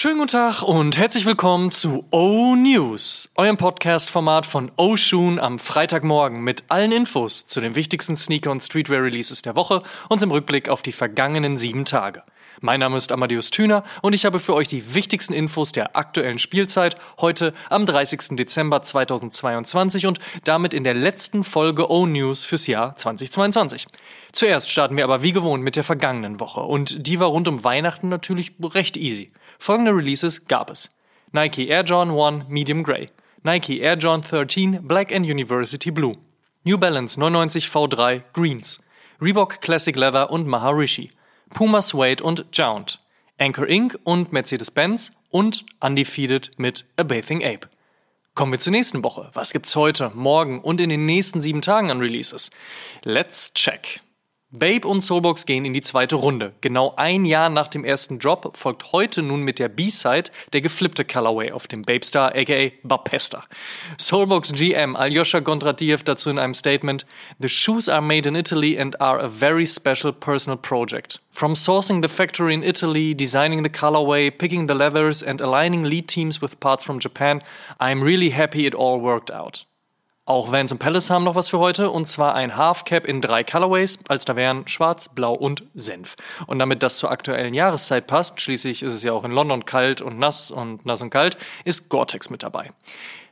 Schönen guten Tag und herzlich willkommen zu O News, eurem Podcast-Format von O Shoon am Freitagmorgen mit allen Infos zu den wichtigsten Sneaker- und Streetwear-Releases der Woche und im Rückblick auf die vergangenen sieben Tage. Mein Name ist Amadeus Thüner und ich habe für euch die wichtigsten Infos der aktuellen Spielzeit heute am 30. Dezember 2022 und damit in der letzten Folge O News fürs Jahr 2022. Zuerst starten wir aber wie gewohnt mit der vergangenen Woche und die war rund um Weihnachten natürlich recht easy. Folgende Releases gab es. Nike Air John 1 Medium Grey, Nike Air John 13 Black and University Blue, New Balance 99 V3 Greens, Reebok Classic Leather und Maharishi, Puma Suede und Jount, Anchor Inc. und Mercedes-Benz und Undefeated mit A Bathing Ape. Kommen wir zur nächsten Woche. Was gibt's heute, morgen und in den nächsten sieben Tagen an Releases? Let's check. Babe und Soulbox gehen in die zweite Runde. Genau ein Jahr nach dem ersten Drop folgt heute nun mit der B-Side der geflippte Colorway auf dem Babestar aka Bapesta. Soulbox GM Alyosha Gondratiev dazu in einem Statement: The shoes are made in Italy and are a very special personal project. From sourcing the factory in Italy, designing the colorway, picking the leathers and aligning lead teams with parts from Japan, I'm really happy it all worked out. Auch Vans und Palace haben noch was für heute und zwar ein Half Cap in drei Colorways, als da wären Schwarz, Blau und Senf. Und damit das zur aktuellen Jahreszeit passt, schließlich ist es ja auch in London kalt und nass und nass und kalt, ist Gore-Tex mit dabei.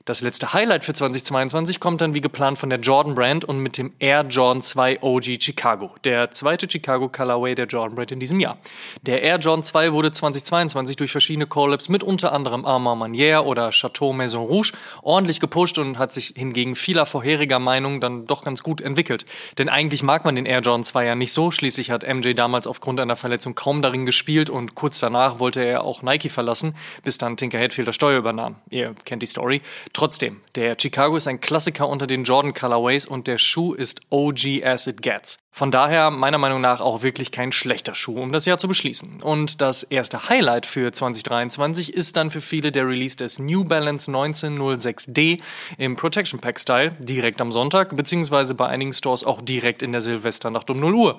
Das letzte Highlight für 2022 kommt dann wie geplant von der Jordan Brand und mit dem Air Jordan 2 OG Chicago, der zweite Chicago Colorway der Jordan Brand in diesem Jahr. Der Air Jordan 2 wurde 2022 durch verschiedene Collabs mit unter anderem Armand Manier oder Chateau Maison Rouge ordentlich gepusht und hat sich hingegen vieler vorheriger Meinung dann doch ganz gut entwickelt. Denn eigentlich mag man den Air Jordan 2 ja nicht so, schließlich hat MJ damals aufgrund einer Verletzung kaum darin gespielt und kurz danach wollte er auch Nike verlassen, bis dann Tinker Hatfield das Steuer übernahm. Ihr kennt die Story. Trotzdem, der Chicago ist ein Klassiker unter den Jordan Colorways und der Schuh ist OG as it gets. Von daher meiner Meinung nach auch wirklich kein schlechter Schuh, um das Jahr zu beschließen. Und das erste Highlight für 2023 ist dann für viele der Release des New Balance 1906D im Protection Pack Style direkt am Sonntag, beziehungsweise bei einigen Stores auch direkt in der Silvesternacht um 0 Uhr.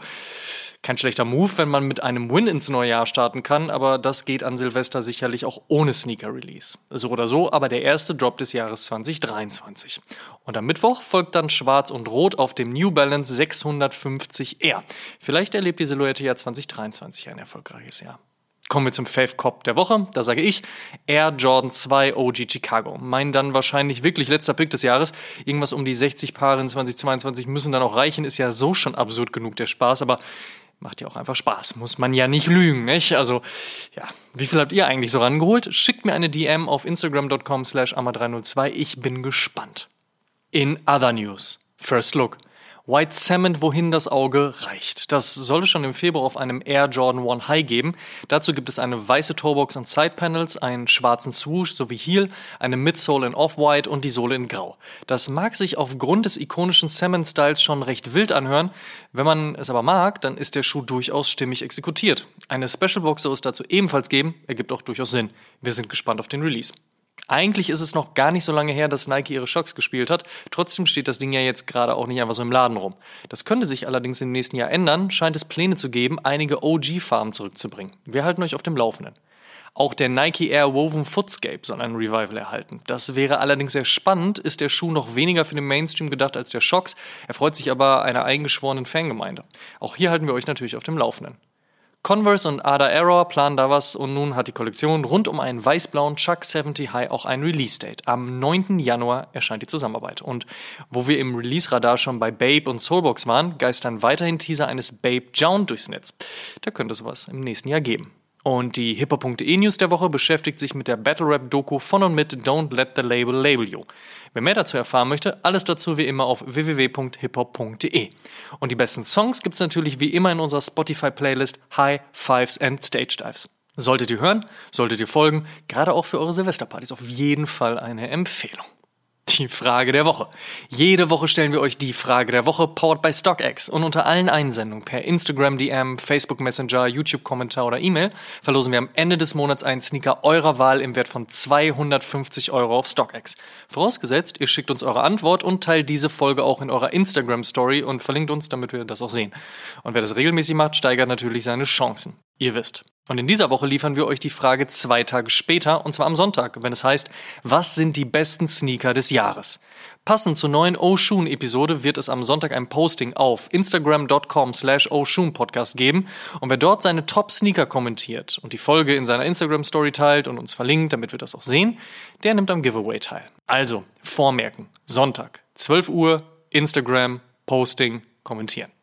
Kein schlechter Move, wenn man mit einem Win ins neue Jahr starten kann, aber das geht an Silvester sicherlich auch ohne Sneaker-Release. So oder so, aber der erste Drop des Jahres 2023. Und am Mittwoch folgt dann Schwarz und Rot auf dem New Balance 650R. Vielleicht erlebt die Silhouette ja 2023 ein erfolgreiches Jahr. Kommen wir zum Fave Cop der Woche. Da sage ich Air Jordan 2 OG Chicago. Mein dann wahrscheinlich wirklich letzter Pick des Jahres. Irgendwas um die 60 Paare in 2022 müssen dann auch reichen. Ist ja so schon absurd genug der Spaß. Aber Macht ja auch einfach Spaß. Muss man ja nicht lügen, nicht? Also, ja. Wie viel habt ihr eigentlich so rangeholt? Schickt mir eine DM auf instagram.com slash amma302. Ich bin gespannt. In other news. First look. White Cement, wohin das Auge reicht. Das sollte schon im Februar auf einem Air Jordan 1 High geben. Dazu gibt es eine weiße Toebox und Sidepanels, einen schwarzen Swoosh sowie Heel, eine Midsole in Off-White und die Sohle in Grau. Das mag sich aufgrund des ikonischen Cement-Styles schon recht wild anhören. Wenn man es aber mag, dann ist der Schuh durchaus stimmig exekutiert. Eine Special-Box soll es dazu ebenfalls geben, ergibt auch durchaus Sinn. Wir sind gespannt auf den Release. Eigentlich ist es noch gar nicht so lange her, dass Nike ihre Shocks gespielt hat. Trotzdem steht das Ding ja jetzt gerade auch nicht einfach so im Laden rum. Das könnte sich allerdings im nächsten Jahr ändern, scheint es Pläne zu geben, einige OG-Farben zurückzubringen. Wir halten euch auf dem Laufenden. Auch der Nike Air Woven Footscape soll ein Revival erhalten. Das wäre allerdings sehr spannend, ist der Schuh noch weniger für den Mainstream gedacht als der Shocks, erfreut sich aber einer eingeschworenen Fangemeinde. Auch hier halten wir euch natürlich auf dem Laufenden. Converse und Ada Error planen da was und nun hat die Kollektion rund um einen weiß-blauen Chuck 70 High auch ein Release-Date. Am 9. Januar erscheint die Zusammenarbeit. Und wo wir im Release-Radar schon bei Babe und Soulbox waren, geistern weiterhin Teaser eines Babe Jound durchs Netz. Da könnte sowas im nächsten Jahr geben. Und die hiphop.de News der Woche beschäftigt sich mit der Battle Rap Doku von und mit Don't Let the Label Label You. Wer mehr dazu erfahren möchte, alles dazu wie immer auf www.hiphop.de. Und die besten Songs gibt's natürlich wie immer in unserer Spotify Playlist High Fives and Stage Dives. Solltet ihr hören, solltet ihr folgen, gerade auch für eure Silvesterpartys auf jeden Fall eine Empfehlung. Die Frage der Woche. Jede Woche stellen wir euch die Frage der Woche, powered by StockX. Und unter allen Einsendungen per Instagram DM, Facebook Messenger, YouTube-Kommentar oder E-Mail verlosen wir am Ende des Monats einen Sneaker eurer Wahl im Wert von 250 Euro auf StockX. Vorausgesetzt, ihr schickt uns eure Antwort und teilt diese Folge auch in eurer Instagram-Story und verlinkt uns, damit wir das auch sehen. Und wer das regelmäßig macht, steigert natürlich seine Chancen. Ihr wisst. Und in dieser Woche liefern wir euch die Frage zwei Tage später, und zwar am Sonntag, wenn es heißt, was sind die besten Sneaker des Jahres? Passend zur neuen Oshun-Episode wird es am Sonntag ein Posting auf instagram.com slash Podcast geben. Und wer dort seine Top-Sneaker kommentiert und die Folge in seiner Instagram-Story teilt und uns verlinkt, damit wir das auch sehen, der nimmt am Giveaway teil. Also, vormerken. Sonntag, 12 Uhr, Instagram, Posting, kommentieren.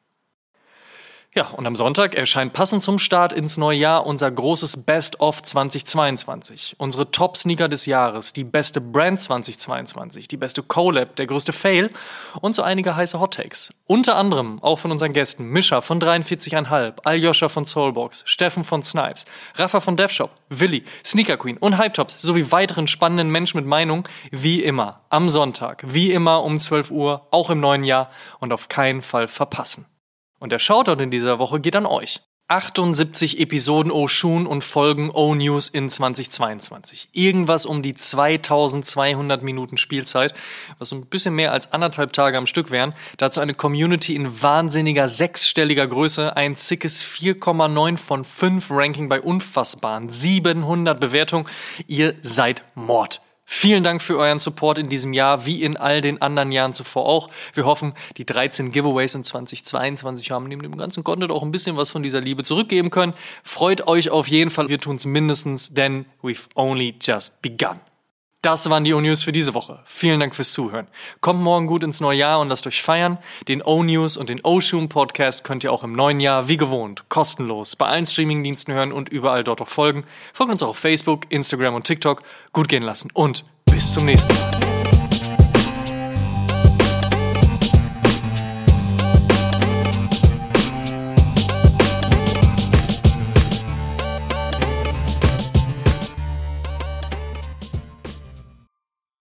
Ja, und am Sonntag erscheint passend zum Start ins neue Jahr unser großes Best of 2022. Unsere Top-Sneaker des Jahres, die beste Brand 2022, die beste Collab, der größte Fail und so einige heiße Hot Takes. Unter anderem auch von unseren Gästen Mischa von 43,5, Aljoscha von Soulbox, Steffen von Snipes, Rafa von DevShop, Willi, Sneaker Queen und Hype Tops sowie weiteren spannenden Menschen mit Meinung, wie immer, am Sonntag, wie immer um 12 Uhr, auch im neuen Jahr und auf keinen Fall verpassen. Und der Shoutout in dieser Woche geht an euch. 78 Episoden O-Shoon und Folgen O-News in 2022. Irgendwas um die 2200 Minuten Spielzeit, was so ein bisschen mehr als anderthalb Tage am Stück wären. Dazu eine Community in wahnsinniger sechsstelliger Größe, ein zickes 4,9 von 5 Ranking bei unfassbaren 700 Bewertungen. Ihr seid Mord. Vielen Dank für euren Support in diesem Jahr, wie in all den anderen Jahren zuvor auch. Wir hoffen, die 13 Giveaways in 2022 haben neben dem ganzen Content auch ein bisschen was von dieser Liebe zurückgeben können. Freut euch auf jeden Fall. Wir tun es mindestens, denn we've only just begun. Das waren die O-News für diese Woche. Vielen Dank fürs Zuhören. Kommt morgen gut ins neue Jahr und lasst euch feiern. Den O-News und den O-Shoom Podcast könnt ihr auch im neuen Jahr wie gewohnt kostenlos bei allen Streamingdiensten hören und überall dort auch folgen. Folgt uns auch auf Facebook, Instagram und TikTok. Gut gehen lassen und bis zum nächsten Mal.